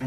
Hi,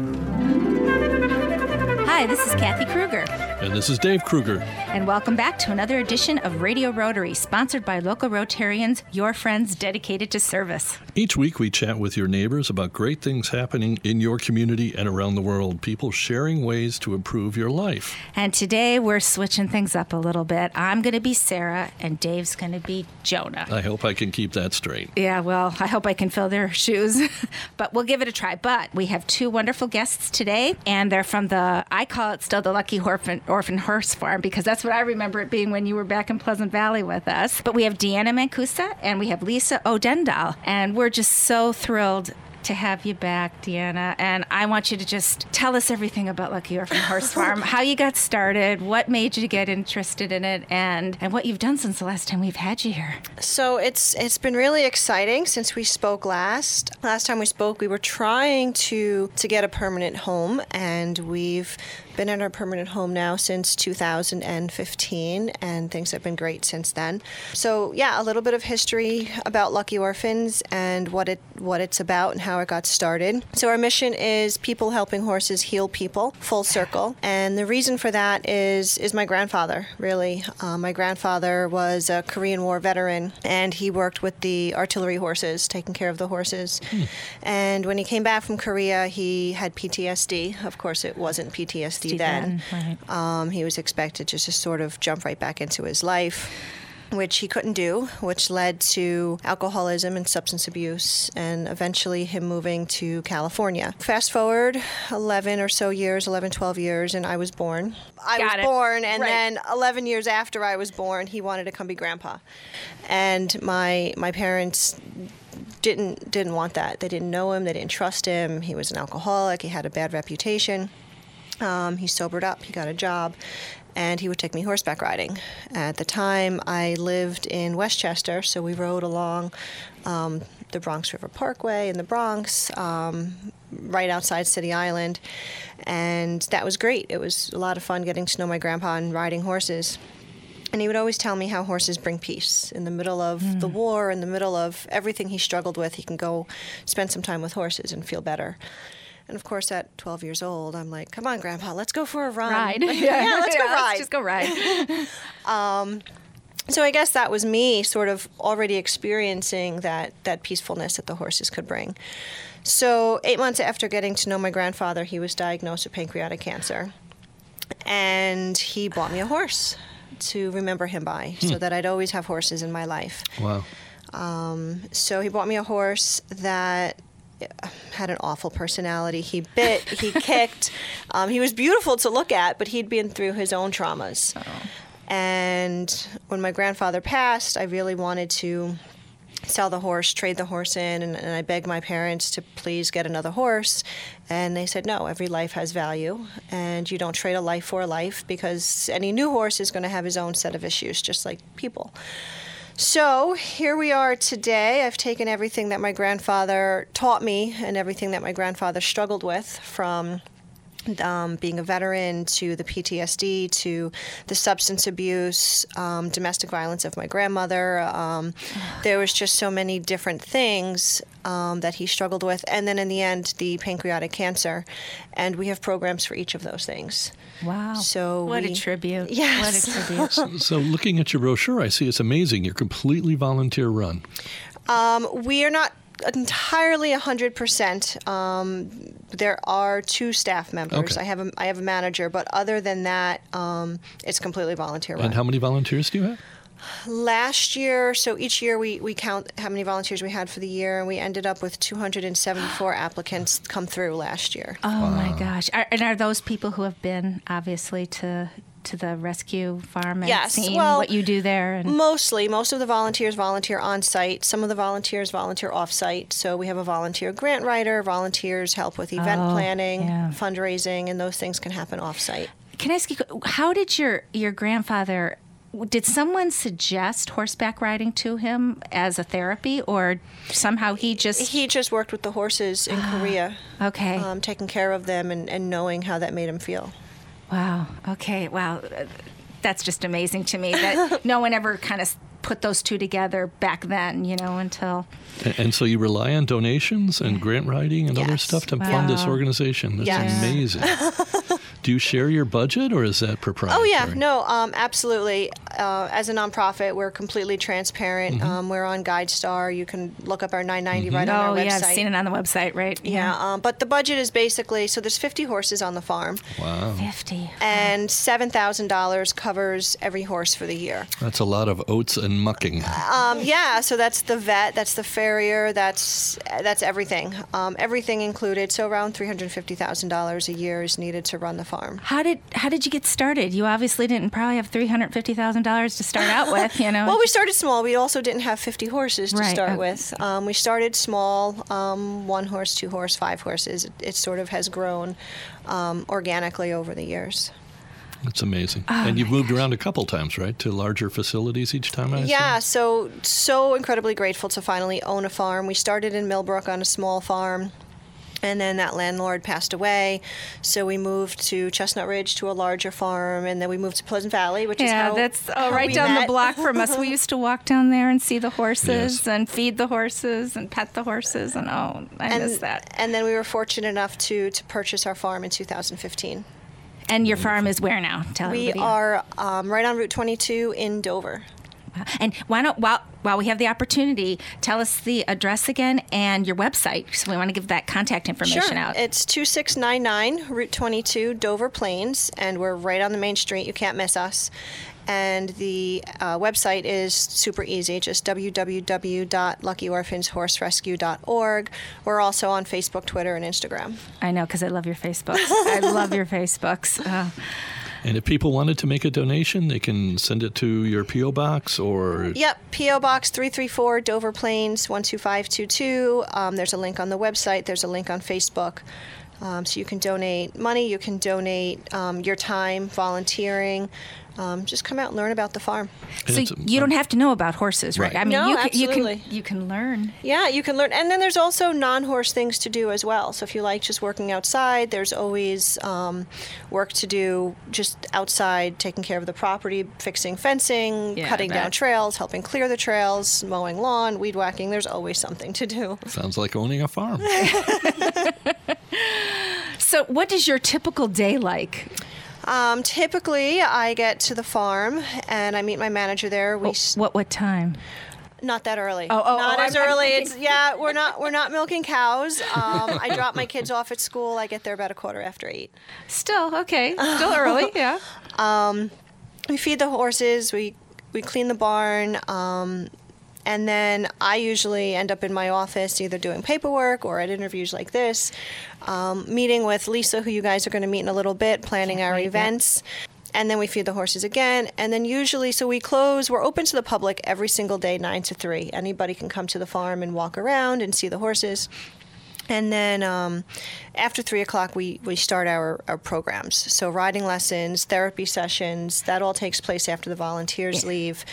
this is Kathy Kruger. And this is Dave Kruger. And welcome back to another edition of Radio Rotary, sponsored by local Rotarians, your friends dedicated to service. Each week we chat with your neighbors about great things happening in your community and around the world, people sharing ways to improve your life. And today we're switching things up a little bit. I'm going to be Sarah, and Dave's going to be Jonah. I hope I can keep that straight. Yeah, well, I hope I can fill their shoes, but we'll give it a try. But we have two wonderful guests today, and they're from the, I call it still the Lucky Orphan, Orphan Horse Farm because that's what I remember it being when you were back in Pleasant Valley with us. But we have Deanna Mancuso and we have Lisa Odendal, and we're just so thrilled to have you back, Deanna. And I want you to just tell us everything about Lucky Orphan Horse Farm, how you got started, what made you get interested in it, and and what you've done since the last time we've had you here. So it's it's been really exciting since we spoke last. Last time we spoke, we were trying to to get a permanent home, and we've been in our permanent home now since 2015, and things have been great since then. So yeah, a little bit of history about Lucky Orphans and what it what it's about and how it got started. So our mission is people helping horses heal people, full circle, and the reason for that is is my grandfather. Really, uh, my grandfather was a Korean War veteran, and he worked with the artillery horses, taking care of the horses. Hmm. And when he came back from Korea, he had PTSD. Of course, it wasn't PTSD then. Right. Um, he was expected to just to sort of jump right back into his life. Which he couldn't do, which led to alcoholism and substance abuse, and eventually him moving to California. Fast forward 11 or so years, 11, 12 years, and I was born. I Got was it. born, and Right. then 11 years after I was born, he wanted to come be grandpa. And my, my parents didn't didn't want that. They didn't know him. They didn't trust him. He was an alcoholic. He had a bad reputation. Um, he sobered up. He got a job, and he would take me horseback riding. At the time, I lived in Westchester, so we rode along um, the Bronx River Parkway in the Bronx, um, right outside City Island, and that was great. It was a lot of fun getting to know my grandpa and riding horses. And he would always tell me how horses bring peace. In the middle of the war, in the middle of everything he struggled with, he can go spend some time with horses and feel better. And of course, at 12 years old, I'm like, come on, Grandpa, let's go for a run. Ride. yeah, let's go ride. Let's just go ride. Um, so I guess that was me sort of already experiencing that, that peacefulness that the horses could bring. So, eight months after getting to know my grandfather, he was diagnosed with pancreatic cancer. And he bought me a horse to remember him by hmm. so that I'd always have horses in my life. Wow. Um, so he bought me a horse that had an awful personality. He bit, he kicked. Um, he was beautiful to look at, but he'd been through his own traumas. And when my grandfather passed, I really wanted to sell the horse, trade the horse in, and, and I begged my parents to please get another horse. And they said, no, every life has value, and you don't trade a life for a life because any new horse is going to have his own set of issues, just like people. So here we are today. I've taken everything that my grandfather taught me and everything that my grandfather struggled with from um, being a veteran to the PTSD to the substance abuse, um, domestic violence of my grandmother. Um, there was just so many different things um, that he struggled with. And then in the end, the pancreatic cancer. And we have programs for each of those things. Wow. So what a tribute. Yes. What a tribute. So, looking at your brochure, I see it's amazing. You're completely volunteer run. Um, we are not entirely 100%. Um, there are two staff members. Okay. I have a, I have a manager, but other than that, um, it's completely volunteer run. And how many volunteers do you have? Last year, so each year we, we count how many volunteers we had for the year, and we ended up with 274 applicants come through last year. Oh my gosh! Are, and are those people who have been obviously to to the rescue farm and Yes, seen well, what you do there? And Mostly, most of the volunteers volunteer on site. Some of the volunteers volunteer off site. So we have a volunteer grant writer, volunteers help with event Oh, planning, yeah. fundraising, and those things can happen off site. can I ask you, how did your your grandfather? Did someone suggest horseback riding to him as a therapy, or somehow he just He just worked with the horses in Korea, okay? um, taking care of them and, and knowing how that made him feel. Wow. Okay. Wow. Uh, That's just amazing to me that no one ever kind of put those two together back then, you know, until. And, and so you rely on donations and grant writing and other stuff to fund this organization. That's Yes. amazing. Do you share your budget or is that proprietary? Oh yeah, no, um, absolutely. Uh, as a nonprofit, we're completely transparent. Mm-hmm. Um, we're on GuideStar. You can look up our 990 right on our website. Oh, our yeah. I've seen it on the website, right? Yeah, um, but the budget is basically so there's 50 horses on the farm, Wow. 50. and seven thousand dollars covers every horse for the year. That's a lot of oats and mucking. Um, yeah, so that's the vet, that's the farrier, that's that's everything, um, everything included. So around three hundred fifty thousand dollars a year is needed to run the farm. How did how did you get started? You obviously didn't probably have three hundred fifty thousand dollars to start out with, you know. Well, we started small. We also didn't have 50 horses to Right, start okay. with. Um, we started small, um, one horse, two horse, five horses. It, it sort of has grown um, organically over the years. That's amazing. Oh and you've moved around a couple times, right? To larger facilities each time, I assume? Yeah, so so incredibly grateful to finally own a farm. We started in Millbrook on a small farm. And then that landlord passed away, so we moved to Chestnut Ridge to a larger farm, and then we moved to Pleasant Valley, which is yeah, how that's oh, how right we down the block from us. We used to walk down there and see the horses Yes. and feed the horses and pet the horses, and oh, I miss that. and then we were fortunate enough to to purchase our farm in 2015. And your farm is where now? Tell We everybody. are um, right on Route 22 in Dover. And why don't while while we have the opportunity, tell us the address again and your website. So we want to give that contact information out. It's 2699 Route 22, Dover Plains, and we're right on the main street. You can't miss us. And the uh, website is super easy, just www.luckyorphanshorserescue.org. We're also on Facebook, Twitter, and Instagram. I know because I love your Facebooks. I love your Facebooks. Uh, And if people wanted to make a donation, they can send it to your P.O. box or. Yep, P.O. Box 334, Dover Plains 12522. Um, there's a link on the website, there's a link on Facebook. Um, so you can donate money, you can donate um, your time, volunteering. Um, just come out and learn about the farm. so you don't have to know about horses, right? Right. I mean, No, you can, you absolutely. can you can learn. Yeah, you can learn. And then there's also non horse things to do as well. So if you like just working outside, there's always um, work to do just outside, taking care of the property, fixing fencing, Yeah, cutting down trails, helping clear the trails, mowing lawn, weed whacking. There's always something to do. Sounds like owning a farm. So what is your typical day like? Um, typically, I get to the farm and I meet my manager there. We s- What what time? not that early. Oh, oh, not oh, as I'm- early. thinking- It's yeah. We're not we're not milking cows. Um, I drop my kids off at school. I get there about a quarter after eight. Still okay. Still early. Yeah. we feed the horses we we clean the barn um, and then i usually end up in my office either doing paperwork or at interviews like this um, meeting with lisa who you guys are going to meet in a little bit planning Can't our yeah. events. And then we feed the horses again. And then usually so we close we're open to the public every single day 9 to 3 anybody can come to the farm and walk around and see the horses. And then um, after three o'clock, we, we start our, our programs. So, riding lessons, therapy sessions, that all takes place after the volunteers leave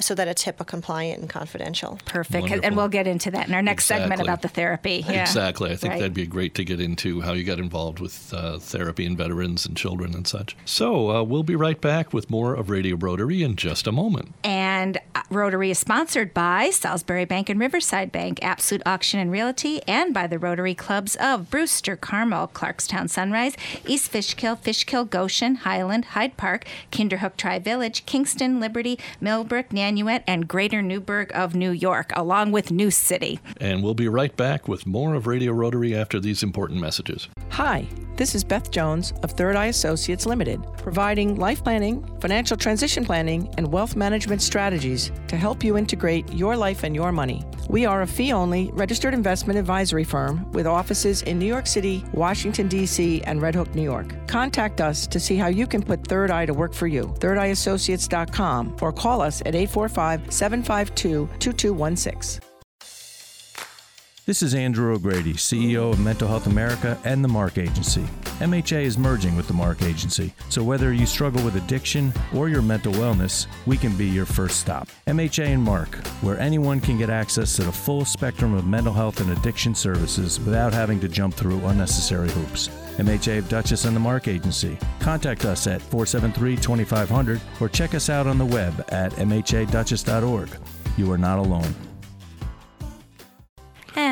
so that it's HIPAA compliant and confidential. Perfect. Wonderful. And we'll get into that in our next segment about the therapy. Yeah. Exactly. I think Right. that'd be great to get into how you got involved with uh, therapy and veterans and children and such. So uh, we'll be right back with more of Radio Rotary in just a moment. And uh, Rotary is sponsored by Salisbury Bank and Riverside Bank, Absolute Auction and Realty, and by the Rotary Clubs of Brewster, Carmel, Clarkstown, Sunrise, East Fishkill, Fishkill, Goshen, Highland, Hyde Park, Kinderhook Tri Village, Kingston, Liberty, Millbrook, Nanuet, and Greater Newburgh of New York, along with New City. And we'll be right back with more of Radio Rotary after these important messages. Hi, this is Beth Jones of Third Eye Associates Limited, providing life planning, financial transition planning, and wealth management strategies to help you integrate your life and your money. We are a fee only registered investment advisory firm with offices in New York City, Washington, D.C., and Red Hook, New York. Contact us to see how you can put Third Eye to work for you. ThirdEyeAssociates.com or call us at 845 752 2216. This is Andrew O'Grady, CEO of Mental Health America and the MARC Agency. MHA is merging with the MARC Agency, so whether you struggle with addiction or your mental wellness, we can be your first stop. MHA and MARC, where anyone can get access to the full spectrum of mental health and addiction services without having to jump through unnecessary hoops. MHA of Dutchess and the MARC Agency. Contact us at 473 2500 or check us out on the web at mhadutchess.org. You are not alone.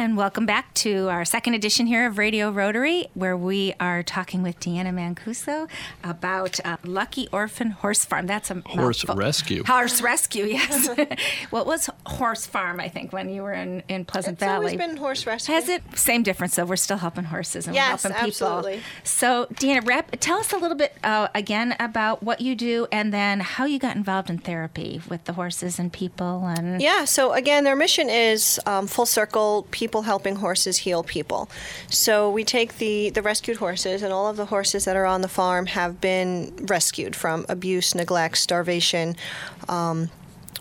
And welcome back to our second edition here of Radio Rotary, where we are talking with Deanna Mancuso about uh, Lucky Orphan Horse Farm. That's a Horse mouthful. rescue. Horse rescue, yes. well, it was Horse Farm, I think, when you were in, in Pleasant It's Valley. always been horse rescue. Has it? Same difference, though. We're still helping horses and Yes, we're helping people. absolutely. So, Deanna, rep, tell us a little bit uh, again about what you do and then how you got involved in therapy with the horses and people. And Yeah, so again, their mission is um, full circle people helping horses heal people. So we take the, the rescued horses, and all of the horses that are on the farm have been rescued from abuse, neglect, starvation. Um,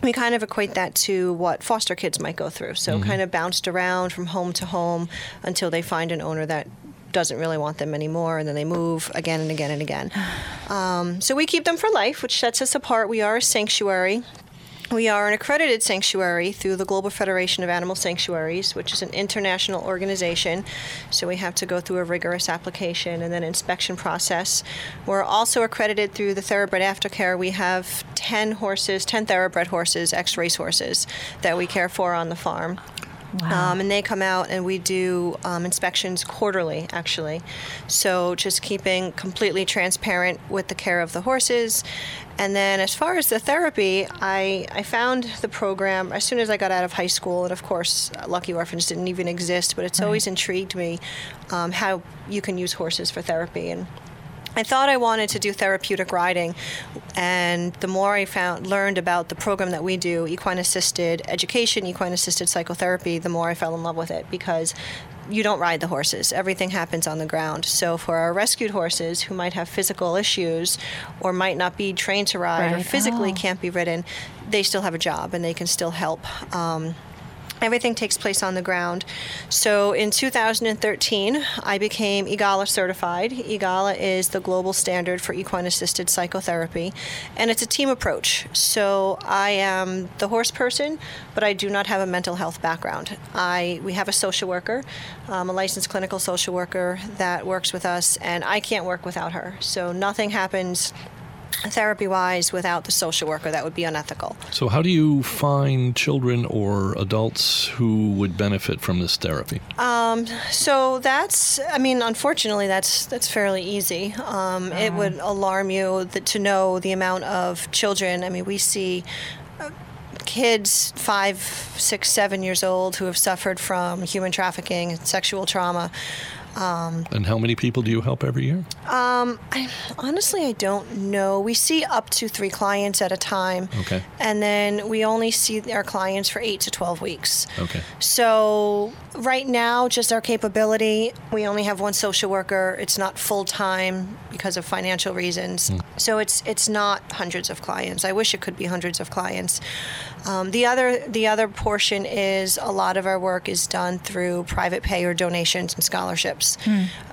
we kind of equate that to what foster kids might go through. So, kind of bounced around from home to home until they find an owner that doesn't really want them anymore, and then they move again and again and again. Um, so, we keep them for life, which sets us apart. We are a sanctuary. We are an accredited sanctuary through the Global Federation of Animal Sanctuaries, which is an international organization. So we have to go through a rigorous application and then inspection process. We're also accredited through the Thoroughbred Aftercare. We have 10 horses, 10 thoroughbred horses, ex race horses, that we care for on the farm. Wow. Um, and they come out and we do um, inspections quarterly, actually. So just keeping completely transparent with the care of the horses. And then as far as the therapy, I, I found the program as soon as I got out of high school. And of course, Lucky Orphans didn't even exist, but it's always intrigued me um, how you can use horses for therapy. And I thought I wanted to do therapeutic riding, and the more I found learned about the program that we do, equine assisted education, equine assisted psychotherapy, the more I fell in love with it because you don't ride the horses. Everything happens on the ground. So for our rescued horses who might have physical issues or might not be trained to ride or physically Oh. can't be ridden, they still have a job and they can still help. Um, Everything takes place on the ground. So in 2013, I became EAGALA certified. EAGALA is the global standard for equine assisted psychotherapy, and it's a team approach. So I am the horse person, but I do not have a mental health background. I we have a social worker, um, a licensed clinical social worker that works with us, and I can't work without her. So nothing happens therapy wise without the social worker. That would be unethical. So, how do you find children or adults who would benefit from this therapy? So that's, I mean, unfortunately, that's that's fairly easy. Um, It would alarm you that, to know the amount of children. I mean, we see uh, kids five, six, seven years old who have suffered from human trafficking sexual trauma. Um, and how many people do you help every year? Um, I, honestly, I don't know. We see up to three clients at a time. Okay. And then we only see our clients for eight to 12 weeks. Okay. So right now, just our capability, we only have one social worker. It's not full time because of financial reasons. Hmm. So it's it's not hundreds of clients. I wish it could be hundreds of clients. Um, the other the other portion is a lot of our work is done through private pay or donations and scholarships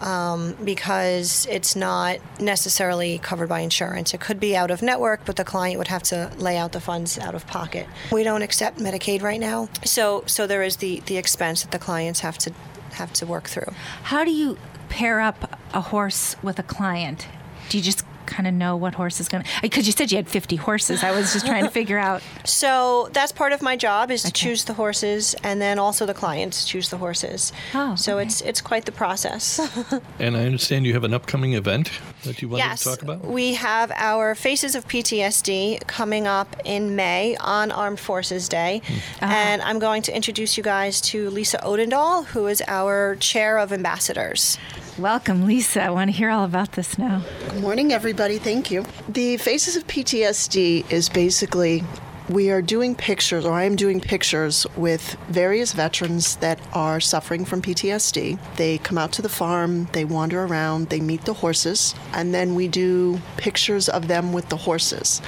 um, because it's not necessarily covered by insurance. It could be out of network, but the client would have to lay out the funds out of pocket. We don't accept Medicaid right now, so so there is the the expense that the clients have to have to work through. How do you pair up a horse with a client? Do you just kind of know what horse is going to? Because you said you had 50 horses. I was just trying to figure out. So that's part of my job is to choose the horses, and then also the clients choose the horses. Oh, so okay. it's it's quite the process. And I understand you have an upcoming event that you wanted yes, to talk about? we have our Faces of PTSD coming up in May on Armed Forces Day, hmm. uh-huh. and I'm going to introduce you guys to Lisa Odendahl, who is our chair of ambassadors. Welcome, Lisa. I want to hear all about this now. Good morning, everybody. Thank you. The Faces of PTSD is basically we are doing pictures, or I am doing pictures with various veterans that are suffering from PTSD. They come out to the farm, they wander around, they meet the horses, and then we do pictures of them with the horses.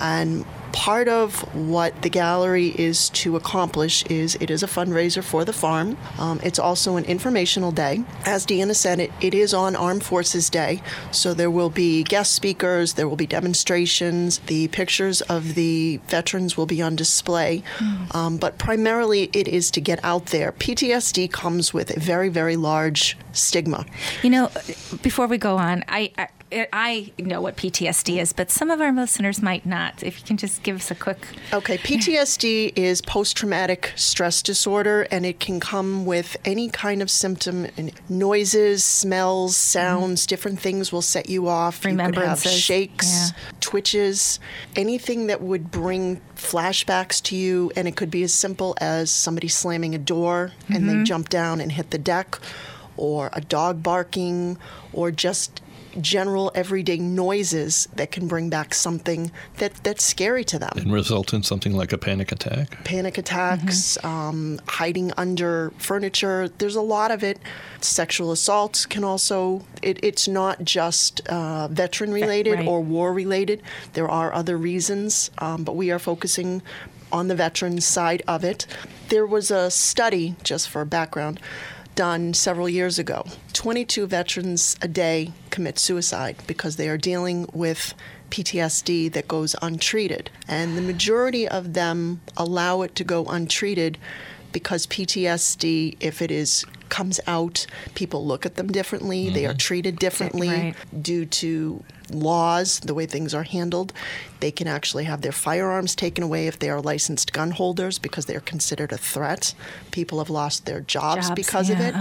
And Part of what the gallery is to accomplish is it is a fundraiser for the farm. Um, it's also an informational day. As Deanna said, it, it is on Armed Forces Day, so there will be guest speakers, there will be demonstrations, the pictures of the veterans will be on display, um, but primarily it is to get out there. PTSD comes with a very, very large stigma. You know, before we go on, I, I I know what PTSD is, but some of our listeners might not. If you can just give us a quick. Okay, PTSD is post traumatic stress disorder, and it can come with any kind of symptom noises, smells, mm-hmm. sounds, different things will set you off. You could have shakes, yeah. twitches, anything that would bring flashbacks to you, and it could be as simple as somebody slamming a door and they mm-hmm. jump down and hit the deck, or a dog barking, or just general everyday noises that can bring back something that, that's scary to them And result in something like a panic attack. panic attacks, um, hiding under furniture. There's a lot of it. Sexual assaults can also, it, it's not just uh, veteran related right. or war related. There are other reasons, um, but we are focusing on the veteran side of it. There was a study, just for background, done several years ago. 22 veterans a day commit suicide because they are dealing with PTSD that goes untreated. And the majority of them allow it to go untreated because PTSD, if it is comes out, people look at them differently. They are mm-hmm. treated differently Right. due to laws, the way things are handled. They can actually have their firearms taken away if they are licensed gun holders because they are considered a threat. People have lost their jobs, Jobs, because of it.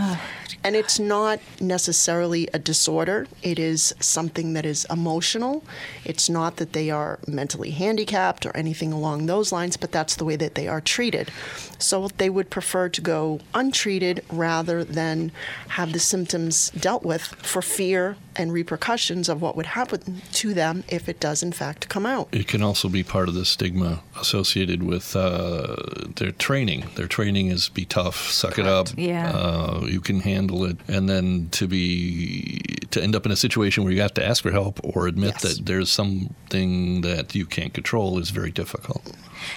And it's not necessarily a disorder, it is something that is emotional. It's not that they are mentally handicapped or anything along those lines, but that's the way that they are treated. So they would prefer to go untreated rather than have the symptoms dealt with for fear and repercussions of what would happen to them if it does, in fact, come out. It can also be part of the stigma associated with uh, their training. Their training is be tough, suck it up. Yeah. Uh, you can handle it, and then to be to end up in a situation where you have to ask for help or admit Yes. that there's something that you can't control is very difficult.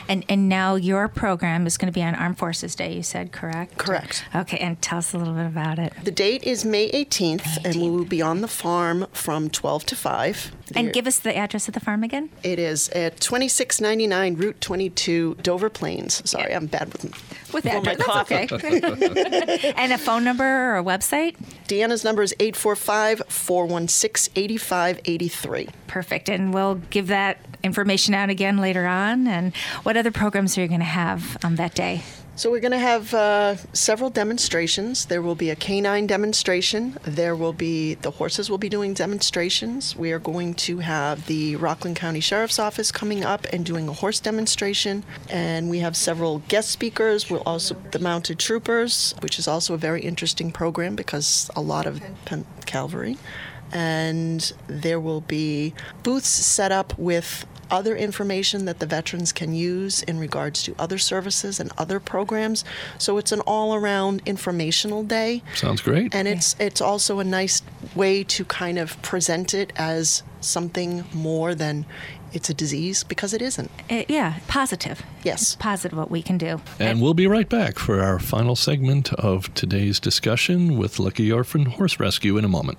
And and now your program is going to be on Armed Forces Day. You said correct. Correct. Okay, and tell us a little bit about it. The date is May 18th, and we will be on the farm from 12 to 5. And give us the address of the farm again. It is at 2699 Route 22, Dover Plains. Sorry, I'm bad with With address, coffee. that's okay. and a phone number or a website. Deanna's number is 845 416 8583. Perfect. And we'll give that information out again later on. And what other programs are you going to have on that day? So, we're going to have uh, several demonstrations. There will be a canine demonstration. There will be, the horses will be doing demonstrations. We are going to have the Rockland County Sheriff's Office coming up and doing a horse demonstration. And we have several guest speakers. We'll also, the Mounted Troopers, which is also a very interesting program because a lot of pen- cavalry. And there will be booths set up with other information that the veterans can use in regards to other services and other programs. So it's an all-around informational day. Sounds great. And it's it's also a nice way to kind of present it as something more than it's a disease because it isn't. Uh, yeah, positive. Yes. It's positive what we can do. And we'll be right back for our final segment of today's discussion with Lucky Orphan Horse Rescue in a moment.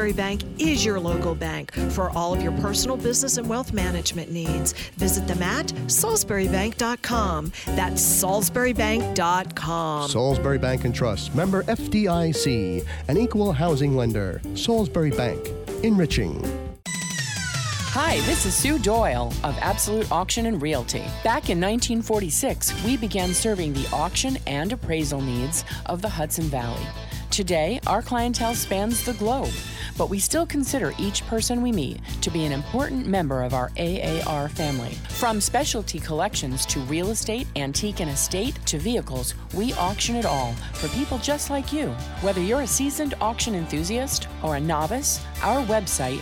Salisbury Bank is your local bank for all of your personal, business, and wealth management needs. Visit them at salisburybank.com. That's salisburybank.com. Salisbury Bank and Trust, member FDIC, an equal housing lender. Salisbury Bank, enriching. Hi, this is Sue Doyle of Absolute Auction and Realty. Back in 1946, we began serving the auction and appraisal needs of the Hudson Valley. Today, our clientele spans the globe, but we still consider each person we meet to be an important member of our AAR family. From specialty collections to real estate, antique and estate to vehicles, we auction it all for people just like you. Whether you're a seasoned auction enthusiast or a novice, our website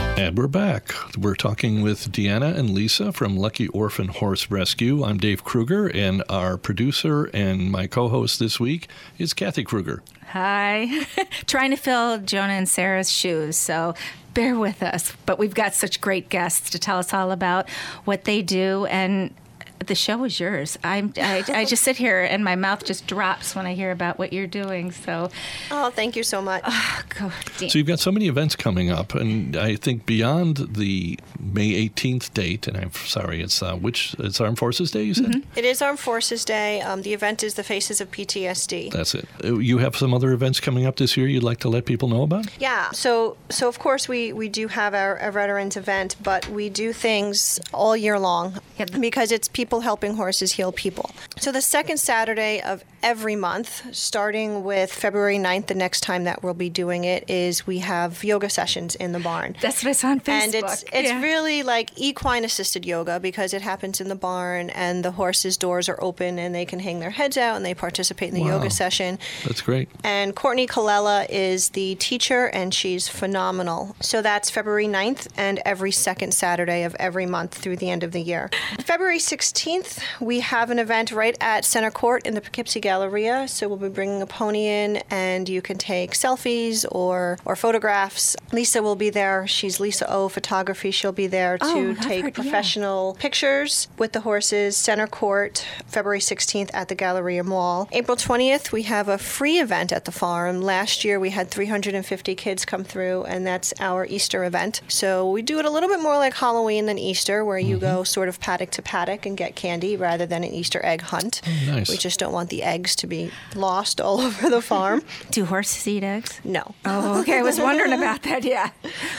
And we're back. We're talking with Deanna and Lisa from Lucky Orphan Horse Rescue. I'm Dave Kruger, and our producer and my co host this week is Kathy Kruger. Hi. Trying to fill Jonah and Sarah's shoes. So bear with us. But we've got such great guests to tell us all about what they do. And the show is yours. I'm, I, I just sit here and my mouth just drops when I hear about what you're doing. So, Oh, thank you so much. oh, God, So you've got so many events coming up, and I think beyond the May 18th date, and I'm sorry, it's uh, which it's Armed Forces Day. You said It is Armed Forces Day. Um, the event is the Faces of PTSD. that's it. Uh, You have some other events coming up this year. You'd like to let people know about? Yeah, so so of course we, we do have our, our veterans event, but we do things all year long because it's people helping horses heal people. So the second Saturday of every month, starting with February 9th, the next time that we'll be doing it is we have yoga sessions in the barn. That's what I saw on And it's it's Yeah. really like equine assisted yoga because it happens in the barn and the horses' doors are open and they can hang their heads out and they participate in the Wow. yoga session. That's great. And Courtney Colella is the teacher, and she's phenomenal. So that's February 9th and every second Saturday of every month through the end of the year. February 16th, we have an event right at Center Court in the Poughkeepsie Galleria. So we'll be bringing a pony in, and you can take selfies or, or photographs. Lisa will be there. She's Lisa O Photography. She'll be there to Oh, take heard- yeah. professional pictures with the horses. Center Court, February 16th at the Galleria Mall. April 20th, we have a free event at the farm. Last year, we had 350 kids come through, and that's our Easter event. So we do it a little bit more like Halloween than Easter, where you mm-hmm. go sort of paddock to paddock and get candy rather than an Easter egg hunt. nice. We just don't want the eggs to be lost all over the farm. Do horses eat eggs? No. Oh, okay. I was wondering about that. Yeah.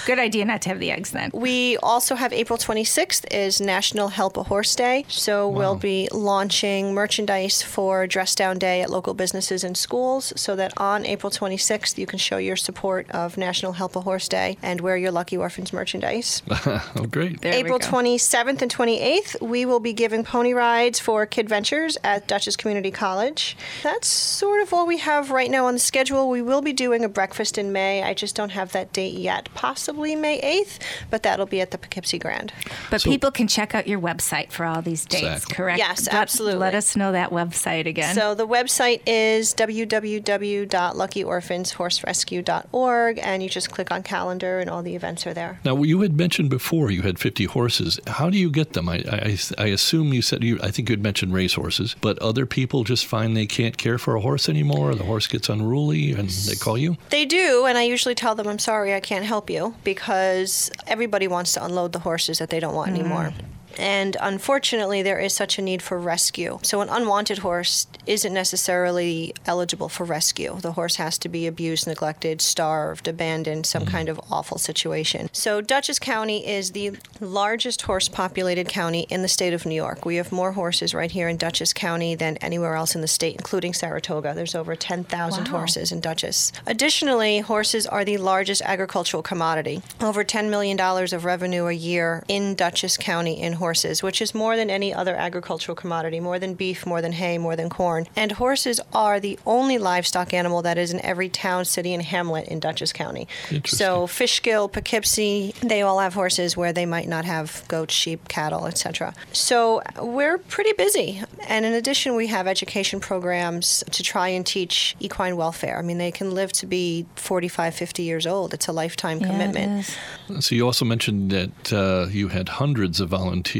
Good idea not to have the eggs then. We also have April 26th is National Help a Horse Day. So we'll be launching merchandise for Dress Down Day at local businesses and schools so that on April 26th you can show your support of National Help a Horse Day and wear your Lucky Orphans merchandise. oh, great. There April 27th and 28th, we will be giving pony rides for Kid Ventures at Dutchess Community College. That's sort of all we have right now on the schedule. We will be doing a breakfast in May. I just don't have that date yet. Possibly May 8th, but that'll be at the Poughkeepsie Grand. But people can check out your website for all these dates, Exactly. correct? Yes, Let- absolutely. Let us know that website again. So the website is www.luckyorphanshorserescue.org, and you just click on calendar, and all the events are there. Now, you had mentioned before you had 50 horses. How do you get them? I, I, I assume you said, you, I think you had mentioned race horses, but other people just find they can't care for a horse anymore, the horse gets unruly, and they call you? They do, and I usually tell them, I'm sorry, I can't help you, because everybody wants to unload the horses that they don't want mm-hmm. anymore. And unfortunately, there is such a need for rescue. So, an unwanted horse isn't necessarily eligible for rescue. The horse has to be abused, neglected, starved, abandoned, some mm-hmm. kind of awful situation. So, Dutchess County is the largest horse populated county in the state of New York. We have more horses right here in Dutchess County than anywhere else in the state, including Saratoga. There's over 10,000 Wow. horses in Dutchess. Additionally, horses are the largest agricultural commodity. Over $10 million of revenue a year in Dutchess County in horses, which is more than any other agricultural commodity, more than beef, more than hay, more than corn. And horses are the only livestock animal that is in every town, city, and hamlet in Dutchess County. So Fishkill, Poughkeepsie, they all have horses where they might not have goats, sheep, cattle, etc. So we're pretty busy. And in addition, we have education programs to try and teach equine welfare. I mean, they can live to be 45, 50 years old. It's a lifetime commitment. So you also mentioned that uh, you had hundreds of volunteers.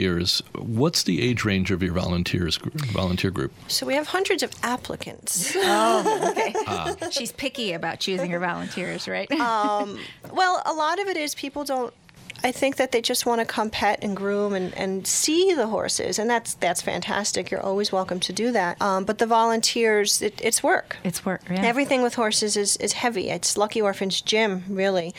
What's the age range of your volunteers volunteer group? So we have hundreds of applicants. Oh, okay. Ah. She's picky about choosing her volunteers, right? um, well, a lot of it is people don't. I think that they just want to come pet and groom and, and see the horses, and that's that's fantastic. You're always welcome to do that. Um, but the volunteers, it, it's work. It's work. Yeah. Everything with horses is, is heavy. It's Lucky Orphans gym, really.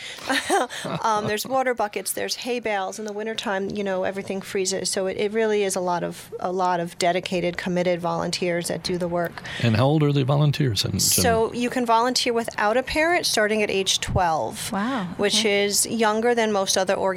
um, there's water buckets, there's hay bales. In the wintertime, you know, everything freezes. So it, it really is a lot of a lot of dedicated, committed volunteers that do the work. And how old are the volunteers? In? So you can volunteer without a parent starting at age 12. Wow. Which okay. is younger than most other organizations.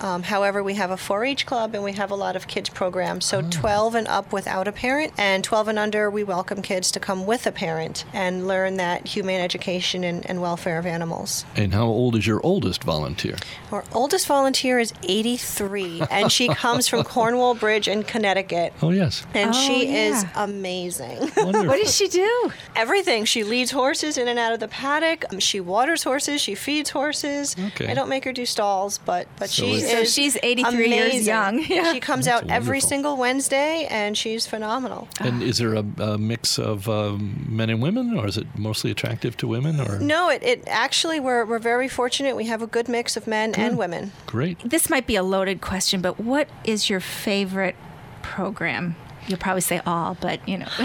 Um, however, we have a 4 H club and we have a lot of kids programs. So 12 and up without a parent, and 12 and under, we welcome kids to come with a parent and learn that humane education and, and welfare of animals. And how old is your oldest volunteer? Our oldest volunteer is 83, and she comes from Cornwall Bridge in Connecticut. Oh, yes. And Oh, she yeah. is amazing. Wonderful. What does she do? Everything. She leads horses in and out of the paddock. Um, She waters horses. She feeds horses. Okay. I don't make her do stalls, but but So she So is she's 83 years young. Yeah. She comes That's out every single Wednesday, and she's phenomenal. And is there a, a mix of um, men and women, or is it mostly attractive to women? Or No, it, it actually we're we're very fortunate. We have a good mix of men and women. great. This might be a loaded question, but what is your favorite program? You'll probably say all, but you know.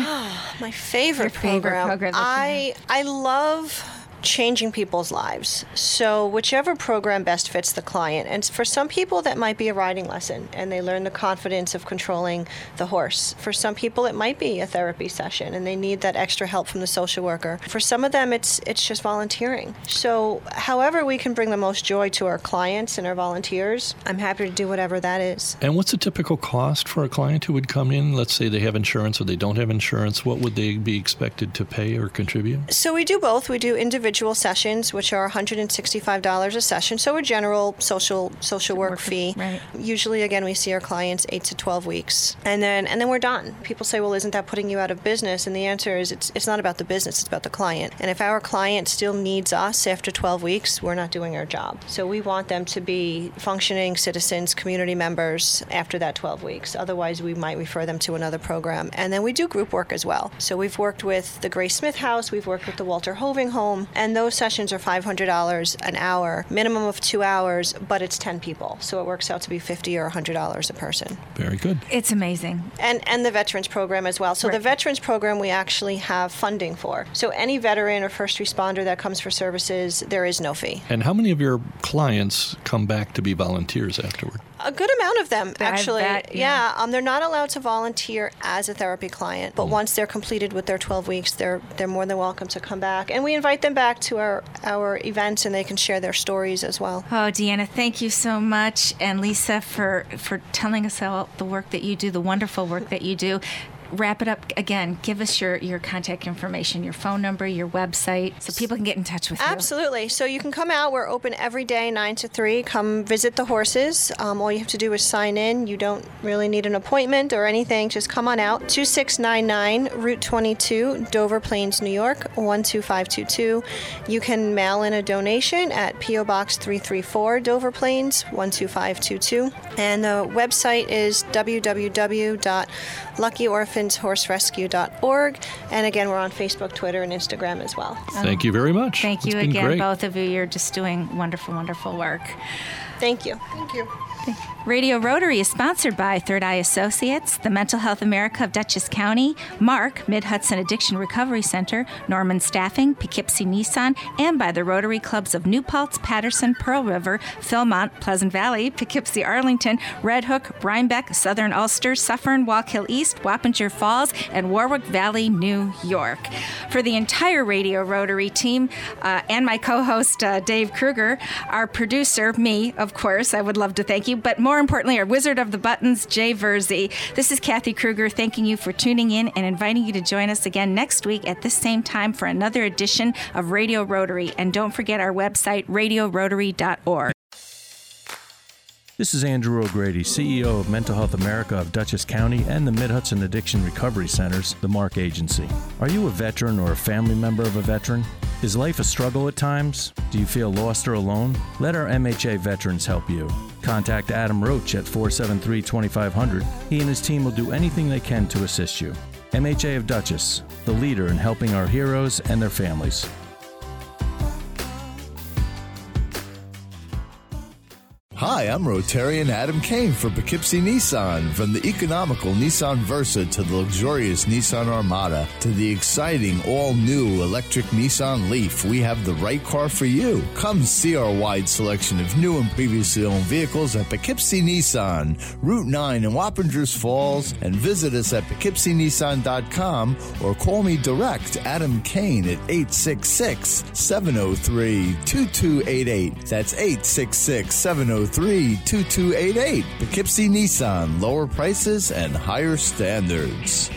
My favorite, Your favorite program. program I I love changing people's lives. So whichever program best fits the client. And for some people that might be a riding lesson and they learn the confidence of controlling the horse. For some people it might be a therapy session and they need that extra help from the social worker. For some of them it's it's just volunteering. So however we can bring the most joy to our clients and our volunteers, I'm happy to do whatever that is. And what's the typical cost for a client who would come in? Let's say they have insurance or they don't have insurance. What would they be expected to pay or contribute? So we do both. We do individual sessions, which are $165 a session. So a general social social work, Work, fee. right. Usually, again, we see our clients eight to 12 weeks, and then and then we're done. People say, "Well, isn't that putting you out of business?" And the answer is, it's it's not about the business; it's about the client. And if our client still needs us after 12 weeks, we're not doing our job. So we want them to be functioning citizens, community members after that 12 weeks. Otherwise, we might refer them to another program. And then we do group work as well. So we've worked with the Grace Smith House, we've worked with the Walter Hoving Home, and those sessions are $500 an hour, minimum of two hours, but it's 10 people. So it works out to be 50 or $100 a person. Very good. It's amazing. And, and the veterans program as well. So the veterans program we actually have funding for. So any veteran or first responder that comes for services, there is no fee. And how many of your clients come back to be volunteers afterward? A good amount of them, actually. bet, yeah, um, they're not allowed to volunteer as a therapy client, but once they're completed with their 12 weeks, they're they're more than welcome to come back, and we invite them back to our our events, and they can share their stories as well. Oh, Deanna, thank you so much, and Lisa for for telling us all the work that you do, the wonderful work that you do. Wrap it up again. Give us your your contact information, your phone number, your website, so people can get in touch with you. Absolutely. So you can come out. We're open every day, 9 to 3. Come visit the horses. Um, all you have to do is sign in. You don't really need an appointment or anything. Just come on out. 2699 Route 22, Dover Plains, New York, 12522. You can mail in a donation at P.O. Box 334, Dover Plains, 12522. And the website is www.luckyorphanshorserescue.org. And again, we're on Facebook, Twitter, and Instagram as well. Thank you very much. Thank you It's been again, great. both of you. You're just doing wonderful, wonderful work. Thank you. Thank you. Radio Rotary is sponsored by Third Eye Associates, the Mental Health America of Dutchess County, MARC, Mid Hudson Addiction Recovery Center, Norman Staffing, Poughkeepsie Nissan, and by the Rotary Clubs of New Paltz, Patterson, Pearl River, Philmont, Pleasant Valley, Poughkeepsie Arlington, Red Hook, Rhinebeck, Southern Ulster, Suffern, Wallkill East, Wappinger Falls, and Warwick Valley, New York. For the entire Radio Rotary team uh, and my co host, uh, Dave Kruger, our producer, me, of of course. I would love to thank you. But more importantly, our wizard of the buttons, Jay Verzi. This is Kathy Kruger thanking you for tuning in and inviting you to join us again next week at this same time for another edition of Radio Rotary. And don't forget our website, radiorotary.org. This is Andrew O'Grady, CEO of Mental Health America of Dutchess County and the Mid Hudson Addiction Recovery Centers, the MARC Agency. Are you a veteran or a family member of a veteran? Is life a struggle at times? Do you feel lost or alone? Let our MHA veterans help you. Contact Adam Roach at 473 2500. He and his team will do anything they can to assist you. MHA of Dutchess, the leader in helping our heroes and their families. Hi, I'm Rotarian Adam Kane for Poughkeepsie Nissan. From the economical Nissan Versa to the luxurious Nissan Armada to the exciting all new electric Nissan Leaf, we have the right car for you. Come see our wide selection of new and previously owned vehicles at Poughkeepsie Nissan, Route 9 in Wappingers Falls, and visit us at poughkeepsienissan.com or call me direct, Adam Kane, at 866 703 2288. That's 866 703 2288. Poughkeepsie Nissan, lower prices and higher standards.